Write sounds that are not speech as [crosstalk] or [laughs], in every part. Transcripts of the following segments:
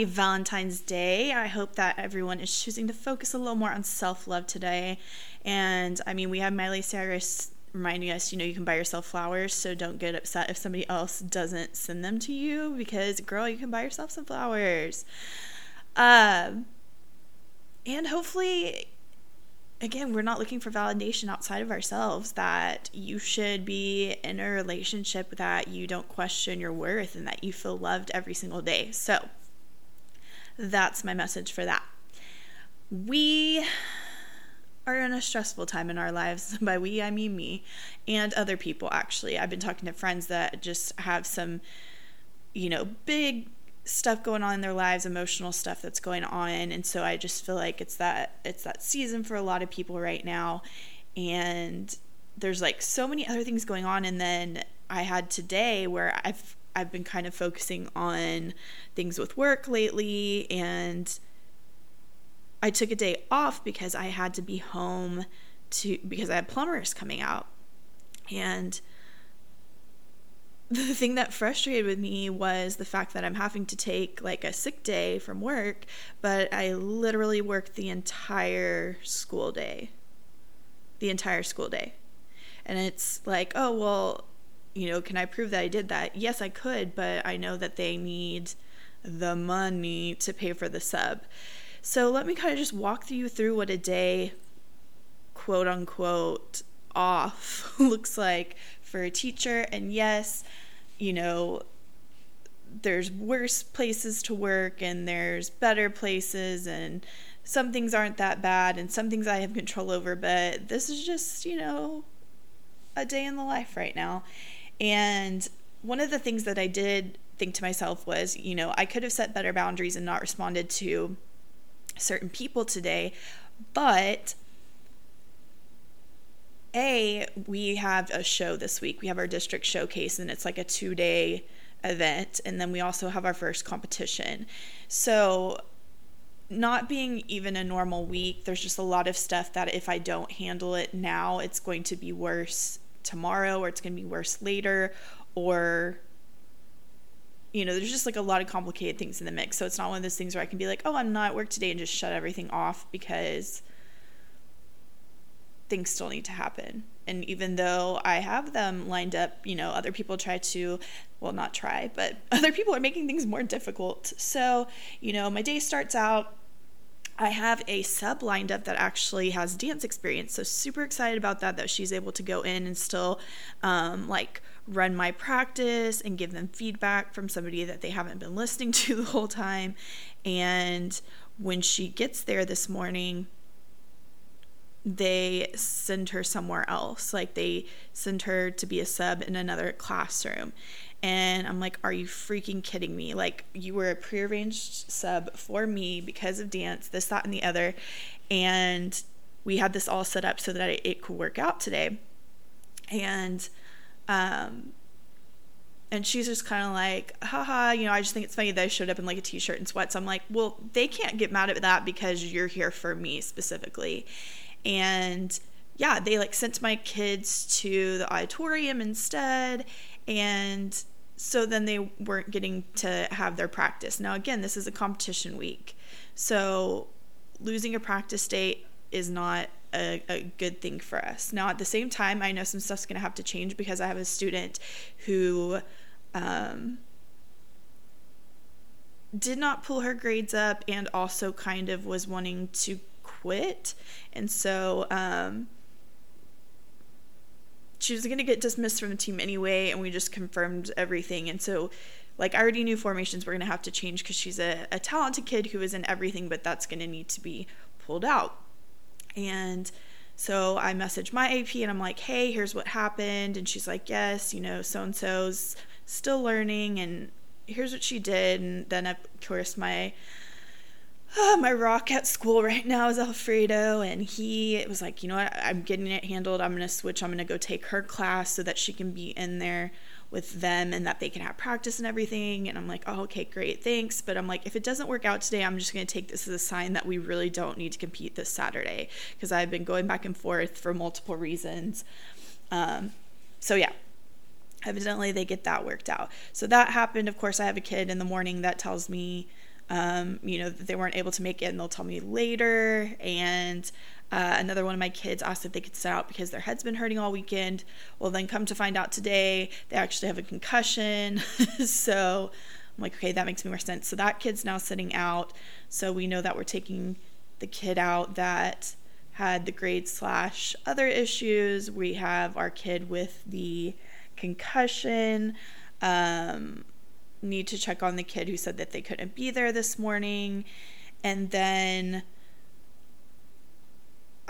Happy Valentine's Day. I hope that everyone is choosing to focus a little more on self love today. And I mean, we have Miley Cyrus reminding us, you know, you can buy yourself flowers, so don't get upset if somebody else doesn't send them to you because, girl, you can buy yourself some flowers. Um, and hopefully, again, we're not looking for validation outside of ourselves that you should be in a relationship that you don't question your worth and that you feel loved every single day. So, that's my message for that. We are in a stressful time in our lives. [laughs] By we, I mean me and other people, actually. I've been talking to friends that just have some, you know, big stuff going on in their lives emotional stuff that's going on and so i just feel like it's that it's that season for a lot of people right now and there's like so many other things going on and then i had today where i've i've been kind of focusing on things with work lately and I took a day off because I had to be home to because I had plumbers coming out. And the thing that frustrated with me was the fact that I'm having to take like a sick day from work, but I literally worked the entire school day. The entire school day. And it's like, oh, well, you know, can I prove that I did that? Yes, I could, but I know that they need the money to pay for the sub. So let me kind of just walk you through what a day, quote unquote, off [laughs] looks like for a teacher. And yes, you know, there's worse places to work and there's better places and some things aren't that bad and some things I have control over, but this is just, you know, a day in the life right now. And one of the things that I did think to myself was, you know, I could have set better boundaries and not responded to certain people today, but a we have a show this week. We have our district showcase, and it's like a two day event, and then we also have our first competition. So not being even a normal week, there's just a lot of stuff that if I don't handle it now, it's going to be worse tomorrow, or it's going to be worse later, or you know, there's just like a lot of complicated things in the mix. So it's not one of those things where I can be like, oh, I'm not at work today and just shut everything off because things still need to happen. And even though I have them lined up, you know, other people try to, well, not try, but [laughs] other people are making things more difficult. So, you know, my day starts out. I have a sub lined up that actually has dance experience. So, super excited about that, that she's able to go in and still, um, like, run my practice and give them feedback from somebody that they haven't been listening [laughs] to the whole time. And when she gets there this morning, they send her somewhere else. Like they send her to be a sub in another classroom. And I'm like, are you freaking kidding me? Like, you were a prearranged sub for me because of dance, this, that, and the other. And we had this all set up so that it could work out today. And um, and she's just kind of like, haha, you know, I just think it's funny that I showed up in like a t shirt and sweats. I'm like, well, they can't get mad at that because you're here for me specifically. And yeah, they like sent my kids to the auditorium instead. And so then they weren't getting to have their practice. Now, again, this is a competition week. So losing a practice date is not a, a, good thing for us. Now, at the same time, I know some stuff's going to have to change because I have a student who um, did not pull her grades up and also kind of was wanting to quit. And so um, she was going to get dismissed from the team anyway, and we just confirmed everything. And so like I already knew formations were going to have to change because she's a, a talented kid who is in everything, but that's going to need to be pulled out. And so I messaged my AP and I'm like, hey, here's what happened. And she's like, yes, you know, so and so's still learning and here's what she did. And then, of course, my. Uh, my rock at school right now is Alfredo, and he was like, you know what, I'm getting it handled. I'm gonna switch. I'm gonna go take her class so that she can be in there with them and that they can have practice and everything. And I'm like, oh, okay, great, thanks. But I'm like, if it doesn't work out today, I'm just going to take this as a sign that we really don't need to compete this Saturday because I've been going back and forth for multiple reasons. Um, so, yeah, evidently they get that worked out. So that happened. Of course, I have a kid in the morning that tells me, um, you know, they weren't able to make it and they'll tell me later. And uh, another one of my kids asked if they could sit out because their head's been hurting all weekend. Well, then come to find out today, they actually have a concussion. [laughs] so I'm like, okay, that makes more sense. So that kid's now sitting out. So we know that we're taking the kid out that had the grade slash other issues. We have our kid with the concussion. Um, need to check on the kid who said that they couldn't be there this morning. And then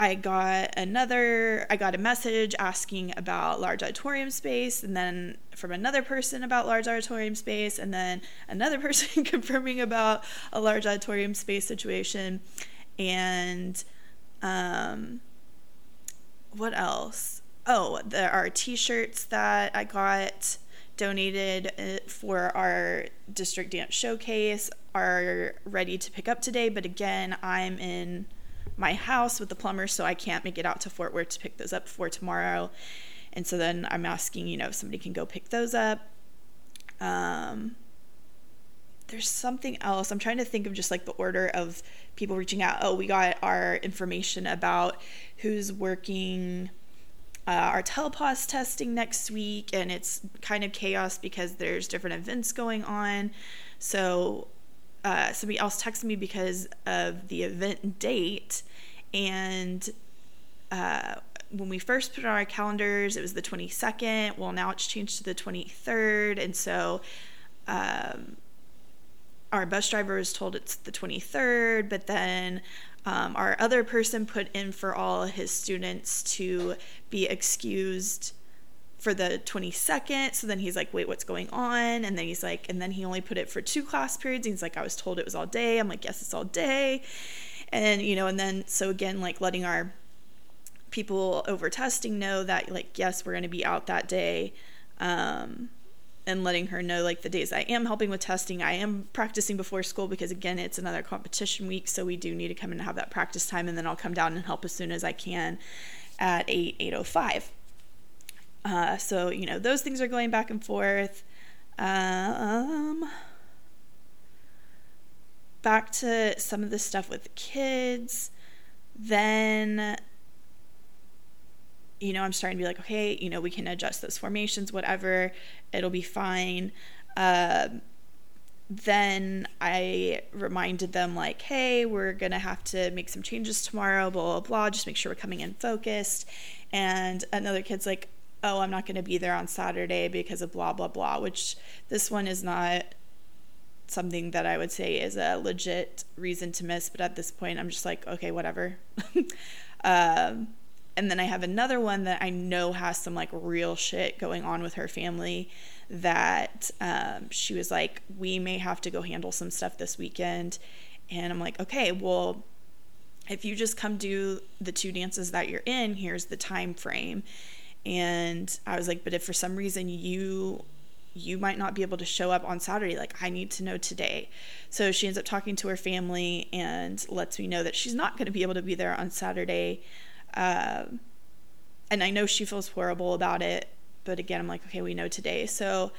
I got another, I got a message asking about large auditorium space, and then from another person about large auditorium space, and then another [laughs] person confirming about a large auditorium space situation. And um, what else? Oh, there are t shirts that I got donated uh, for our district dance showcase are ready to pick up today, but again, I'm in my house with the plumber, so I can't make it out to Fort Worth to pick those up for tomorrow. And so then I'm asking, you know, if somebody can go pick those up. Um, there's something else. I'm trying to think of just like the order of people reaching out. Oh, we got our information about who's working uh, our TELPAS testing next week, and it's kind of chaos because there's different events going on. So uh, somebody else texted me because of the event date, and uh, when we first put on our calendars, it was the 22nd. Well, now it's changed to the 23rd, and so. Um, our bus driver was told it's the 23rd, but then um, our other person put in for all his students to be excused for the 22nd. So then he's like, wait, what's going on? And then he's like, and then he only put it for two class periods. he's like, I was told it was all day. I'm like, yes, it's all day. And, you know, and then so again, like letting our people over testing know that, like, yes, we're going to be out that day. Um, and letting her know like the days I am helping with testing, I am practicing before school because again, it's another competition week, so we do need to come in and have that practice time, and then I'll come down and help as soon as I can at eight eight oh five. Uh, so you know those things are going back and forth. Um, back to some of the stuff with the kids. Then you know, I'm starting to be like, okay, you know, we can adjust those formations, whatever, it'll be fine. Uh, then I reminded them, like, hey, we're going to have to make some changes tomorrow, blah, blah, blah, just make sure we're coming in focused. And another kid's like, oh, I'm not going to be there on Saturday because of blah, blah, blah, which this one is not something that I would say is a legit reason to miss. But at this point, I'm just like, okay, whatever. [laughs] um, and then I have another one that I know has some like real shit going on with her family that um, she was like, we may have to go handle some stuff this weekend. And I'm like, okay, well, if you just come do the two dances that you're in, here's the time frame. And I was like, but if for some reason you you might not be able to show up on Saturday. Like, I need to know today. So she ends up talking to her family and lets me know that she's not going to be able to be there on Saturday. Um, and I know she feels horrible about it, but again, I'm like, okay, we know today. So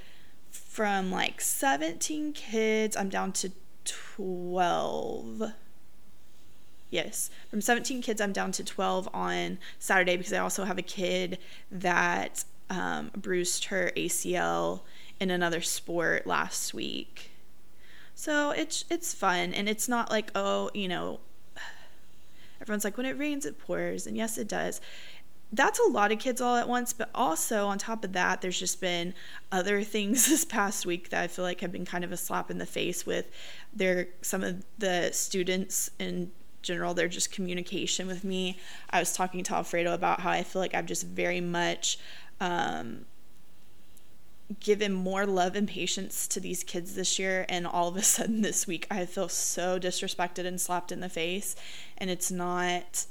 from like 17 kids, I'm down to 12. Yes, from 17 kids, I'm down to 12 on Saturday because I also have a kid that um, bruised her ACL in another sport last week. So it's it's fun and it's not like oh you know everyone's like, when it rains, it pours. And yes, it does. That's a lot of kids all at once, but also on top of that, there's just been other [laughs] things this past week that I feel like have been kind of a slap in the face with their some of the students in general, their just communication with me. I was talking to Alfredo about how I feel like I've just very much um, given more love and patience to these kids this year and all of a sudden [laughs] this week I feel so disrespected and slapped in the face. And it's not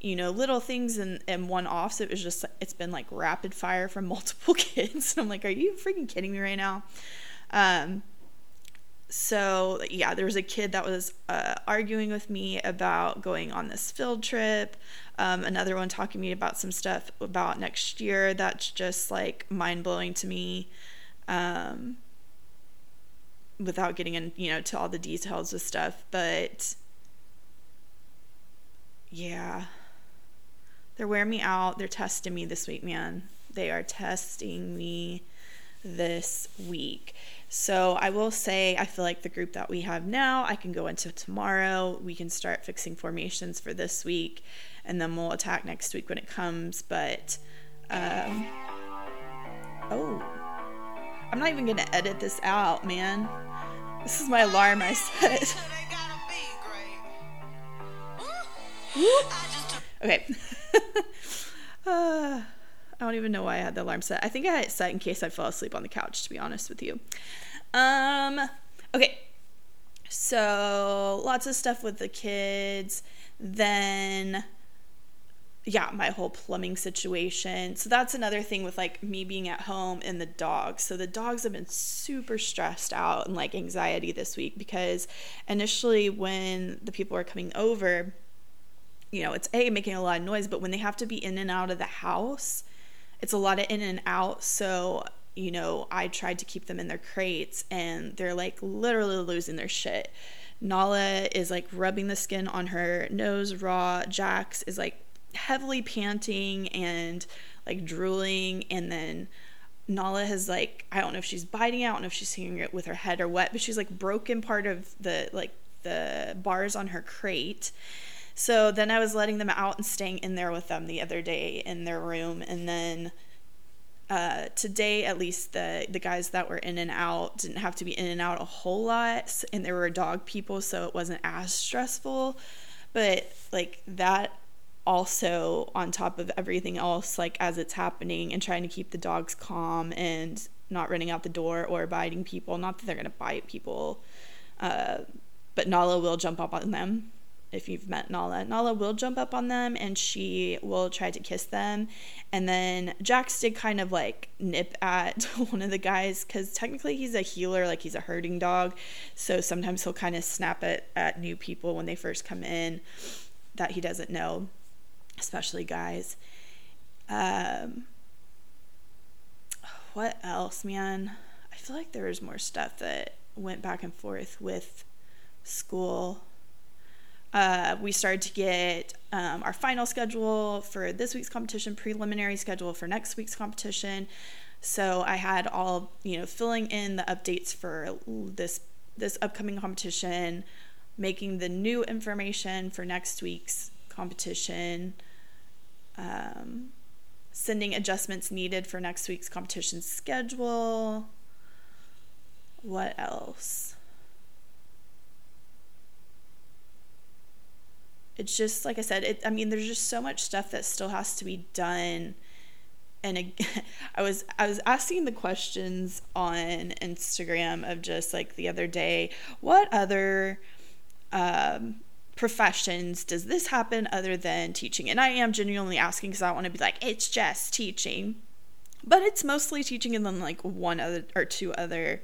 you know little things and, and one offs it was just it's been like rapid fire from [laughs] multiple [laughs] kids. And I'm like are you freaking kidding me right now? Um so yeah there was a kid that was uh, arguing with me about going on this field trip um, another one talking to me about some stuff about next year that's just like mind blowing to me. Um, without getting in, you know, to all the details of stuff, but yeah. They're wearing me out. They're testing me this week, man. They are testing me this week. So I will say, I feel like the group that we have now, I can go into tomorrow. We can start fixing formations for this week, and then we'll attack next week when it comes. But, um, oh, I'm not even gonna edit this out, man. This is my alarm I set. okay. [laughs] uh, I don't even know why I had the alarm set. I think I had it set in case I fell asleep on the couch, to be honest with you. Um, okay. So, lots of stuff with the kids. Then, yeah, my whole plumbing situation. So, that's another thing with like me being at home and the dogs. So, the dogs have been super stressed out and like anxiety this week because initially, when the people are coming over, you know, it's A, making a lot of noise, but when they have to be in and out of the house, it's a lot of in and out. So, you know, I tried to keep them in their crates and they're like literally losing their shit. Nala is like rubbing the skin on her nose raw. Jax is like heavily panting and like drooling. And then Nala has like, I don't know if she's biting out, I don't know if she's seeing it with her head or what, but she's like broken part of the like the bars on her crate so then I was letting them out and staying in there with them the other day in their room. And then uh, today, at least the, the guys that were in and out didn't have to be in and out a whole lot. And there were dog people, so it wasn't as stressful. But like that also on top of everything else, like as it's happening and trying to keep the dogs calm and not running out the door or biting people. Not that they're going to bite people, uh, but Nala will jump up on them if you've met Nala. Nala will jump up on them and she will try to kiss them. And then Jax did kind of like nip at [laughs] one of the guys because technically he's a heeler, like he's a herding dog. So sometimes he'll kind of snap at, at new people when they first come in that he doesn't know, especially guys. Um, what else, man? I feel like there was more stuff that went back and forth with school uh, we started to get um, our final schedule for this week's competition, preliminary schedule for next week's competition. So I had all you know filling in the updates for this this upcoming competition, making the new information for next week's competition, um, sending adjustments needed for next week's competition schedule. What else? It's just like I said. It, I mean, there's just so much stuff that still has to be done. And [laughs] I was I was asking the questions on Instagram of just like the other day, what other um, professions does this happen other than teaching? And I am genuinely asking because I want to be like, it's just teaching, but it's mostly teaching and then like one other or two other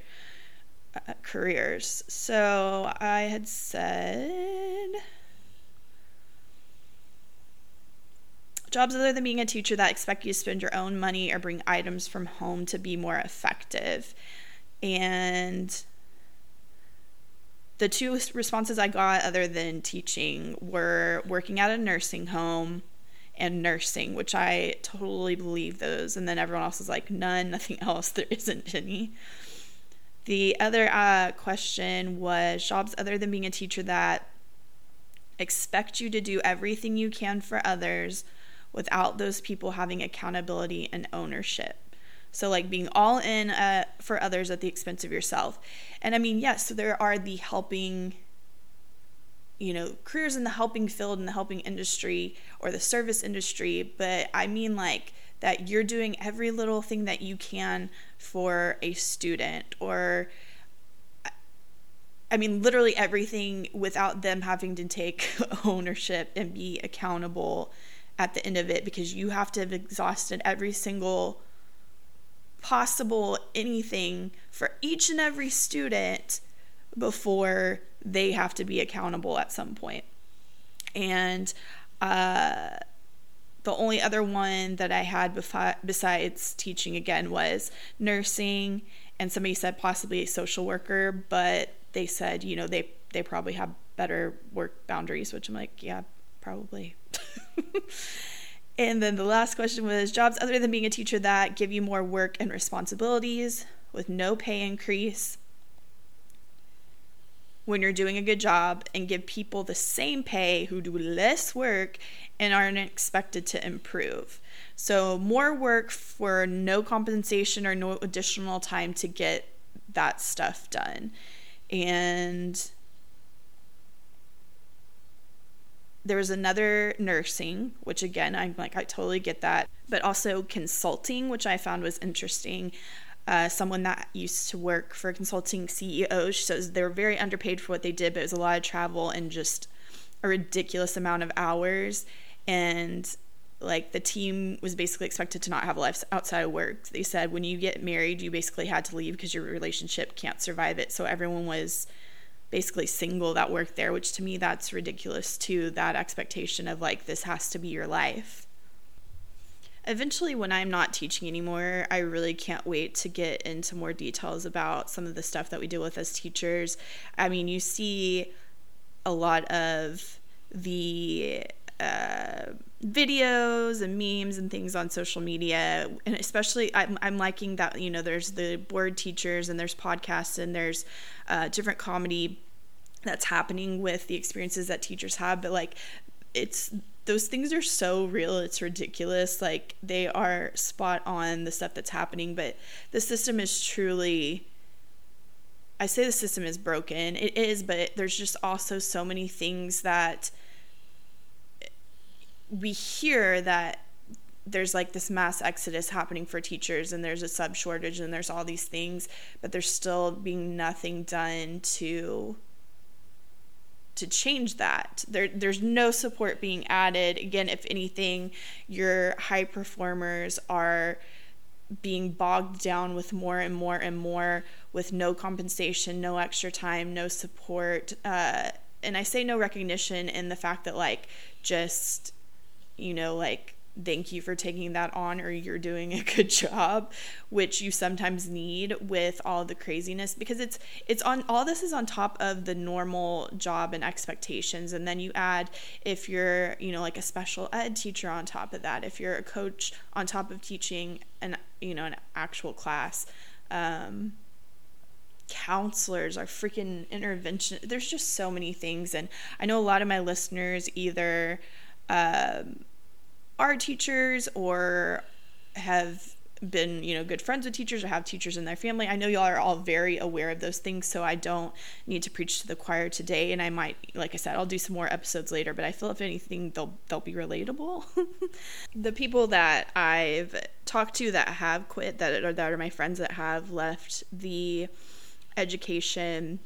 uh, careers. So I had said Jobs other than being a teacher that expect you to spend your own money or bring items from home to be more effective. And the two responses I got, other than teaching, were working at a nursing home and nursing, which I totally believe those. And then everyone else was like, none, nothing [laughs] else. There isn't any. The other uh, question was jobs other than being a teacher that expect you to do everything you can for others without those people having accountability and ownership. So, like being all in uh, for others at the expense of yourself. And I mean, yes, so there are the helping, you know, careers in the helping field in the helping industry or the service industry, but I mean, like, that you're doing every little thing that you can for a student or I mean, literally everything without them having to take [laughs] ownership and be accountable at the end of it because you have to have exhausted every single possible anything for each and every student before they have to be accountable at some point. And uh, the only other one that I had befi- besides teaching again was nursing and somebody said possibly a social worker, but they said, you know, they they probably have better work boundaries, which I'm like, yeah, probably. [laughs] and then the last question was jobs other than being a teacher that give you more work and responsibilities with no pay increase when you're doing a good job and give people the same pay who do less work and aren't expected to improve. So, more work for no compensation or no additional time to get that stuff done. And there was another nursing, which again, I'm like, I totally get that, but also consulting, which I found was interesting. Uh, someone that used to work for consulting CEO says they were very underpaid for what they did, but it was a lot of travel and just a ridiculous amount of hours. And like the team was basically expected to not have a life outside of work. They said when you get married, you basically had to leave because your relationship can't survive it. So everyone was basically single that worked there, which to me that's ridiculous too. That expectation of like this has to be your life. Eventually, when I'm not teaching anymore, I really can't wait to get into more details about some of the stuff that we deal with as teachers. I mean, you see a lot of the uh, videos and memes and things on social media. And especially I'm, I'm liking that you know there's the Bored Teachers and there's podcasts and there's uh, different comedy that's happening with the experiences that teachers have. But like it's those things are so real it's ridiculous. Like they are spot on the stuff that's happening. But the system is truly i say the system is broken. It is but there's just also so many things that we hear that there's like this mass exodus happening for teachers and there's a sub shortage and there's all these things but there's still being nothing done to to change that. There there's no support being added. Again if anything your high performers are being bogged down with more and more and more with no compensation no extra time no support uh, and i say no recognition in the fact that like just you know, like, thank you for taking that on or you're doing a [laughs] good job which you sometimes need with all the craziness because it's it's on all this is on top of the normal job and expectations. And then you add if you're you know like a special ed teacher on top of that if you're a coach on top of teaching an you know an actual class um counselors are freaking intervention there's just so many things. And i know a lot of my listeners either um, are teachers or have been you know good friends with teachers or have teachers in their family. I know y'all are all very aware of those things so i don't need to preach to the choir today and i might like i said i'll do some more episodes later but i feel if anything they'll they'll be relatable. [laughs] The people that i've talked to that have quit that are that are my friends that have left the education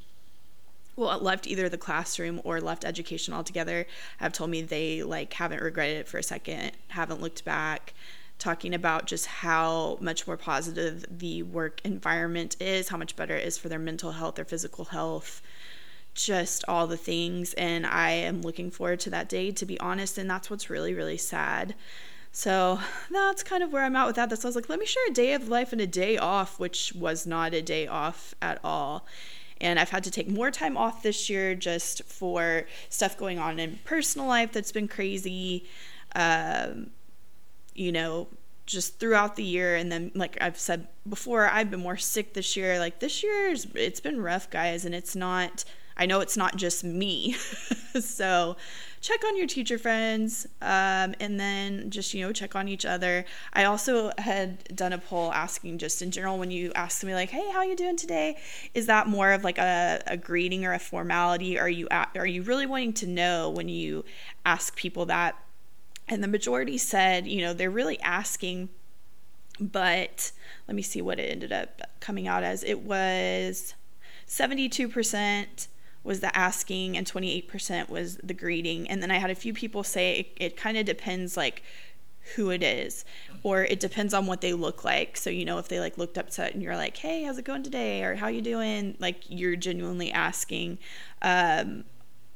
well left either the classroom or left education altogether have told me they like haven't regretted it for a second haven't looked back. Talking about just how much more positive the work environment is how much better it is for their mental health their physical health just all the things. And i am looking forward to that day to be honest and that's what's really really sad. So that's kind of where I'm at with that. That's why I was like, let me share a day of life and a day off, which was not a day off at all and I've had to take more time off this year just for stuff going on in personal life that's been crazy. Um, you know, just throughout the year and then like I've said before, I've been more sick this year. Like this year's it's been rough, guys, and it's not I know it's not just me. [laughs] so check on your teacher friends um, and then just, you know, check on each other. I also had done a poll asking just in general when you ask me like, hey, how you doing today? Is that more of like a, a greeting or a formality? Are you, are you really wanting to know when you ask people that? And the majority said, you know, they're really asking but let me see what it ended up coming out as. It was 72% was the asking and 28% was the greeting. And then i had a few people say it, it kind of depends like who it is or it depends on what they look like. So you know if they like looked up upset and you're like hey how's it going today? or how you doing? like you're genuinely asking. Um,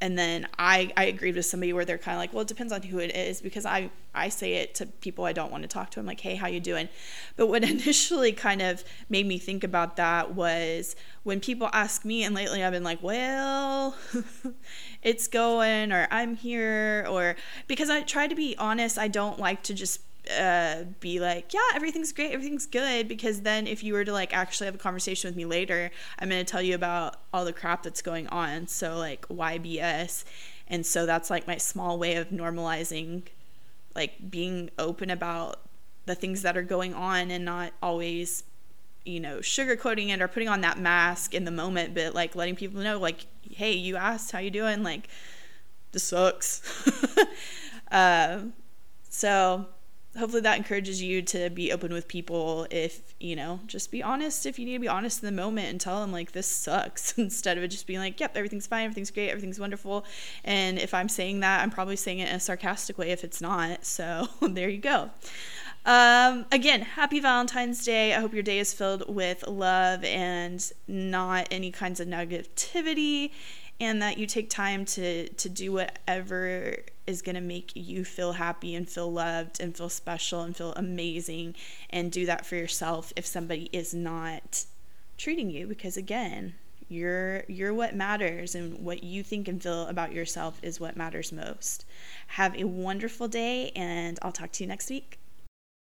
and then I, I agreed with somebody where they're kind of like, well, it depends on who it is because I, I say it to people I don't want to talk to. I'm like, hey, how you doing? But what [laughs] initially kind of made me think about that was when people ask me, and lately I've been like, well, [laughs] it's going, or I'm here, or because I try to be honest, I don't like to just uh, be like, yeah, everything's great, everything's good. Because then if you were to like actually have a conversation with me later, I'm going to tell you about all the crap that's going on. So, like, why BS? And so that's like my small way of normalizing, like, being open about the things that are going on and not always you know sugarcoating it or putting on that mask in the moment but like letting people know like hey you asked how you doing like this sucks [laughs] uh, so hopefully that encourages you to be open with people if you know just be honest if you need to be honest in the moment and tell them like this sucks [laughs] instead of just being like yep everything's fine everything's great everything's wonderful. And if i'm saying that i'm probably saying it in a sarcastic way if it's not. [laughs] So there you go. Um, again, happy Valentine's Day. I hope your day is filled with love and not any kinds of negativity, and that you take time to to do whatever is going to make you feel happy and feel loved and feel special and feel amazing and do that for yourself if somebody is not treating you because again you're you're what matters and what you think and feel about yourself is what matters most. Have a wonderful day and i'll talk to you next week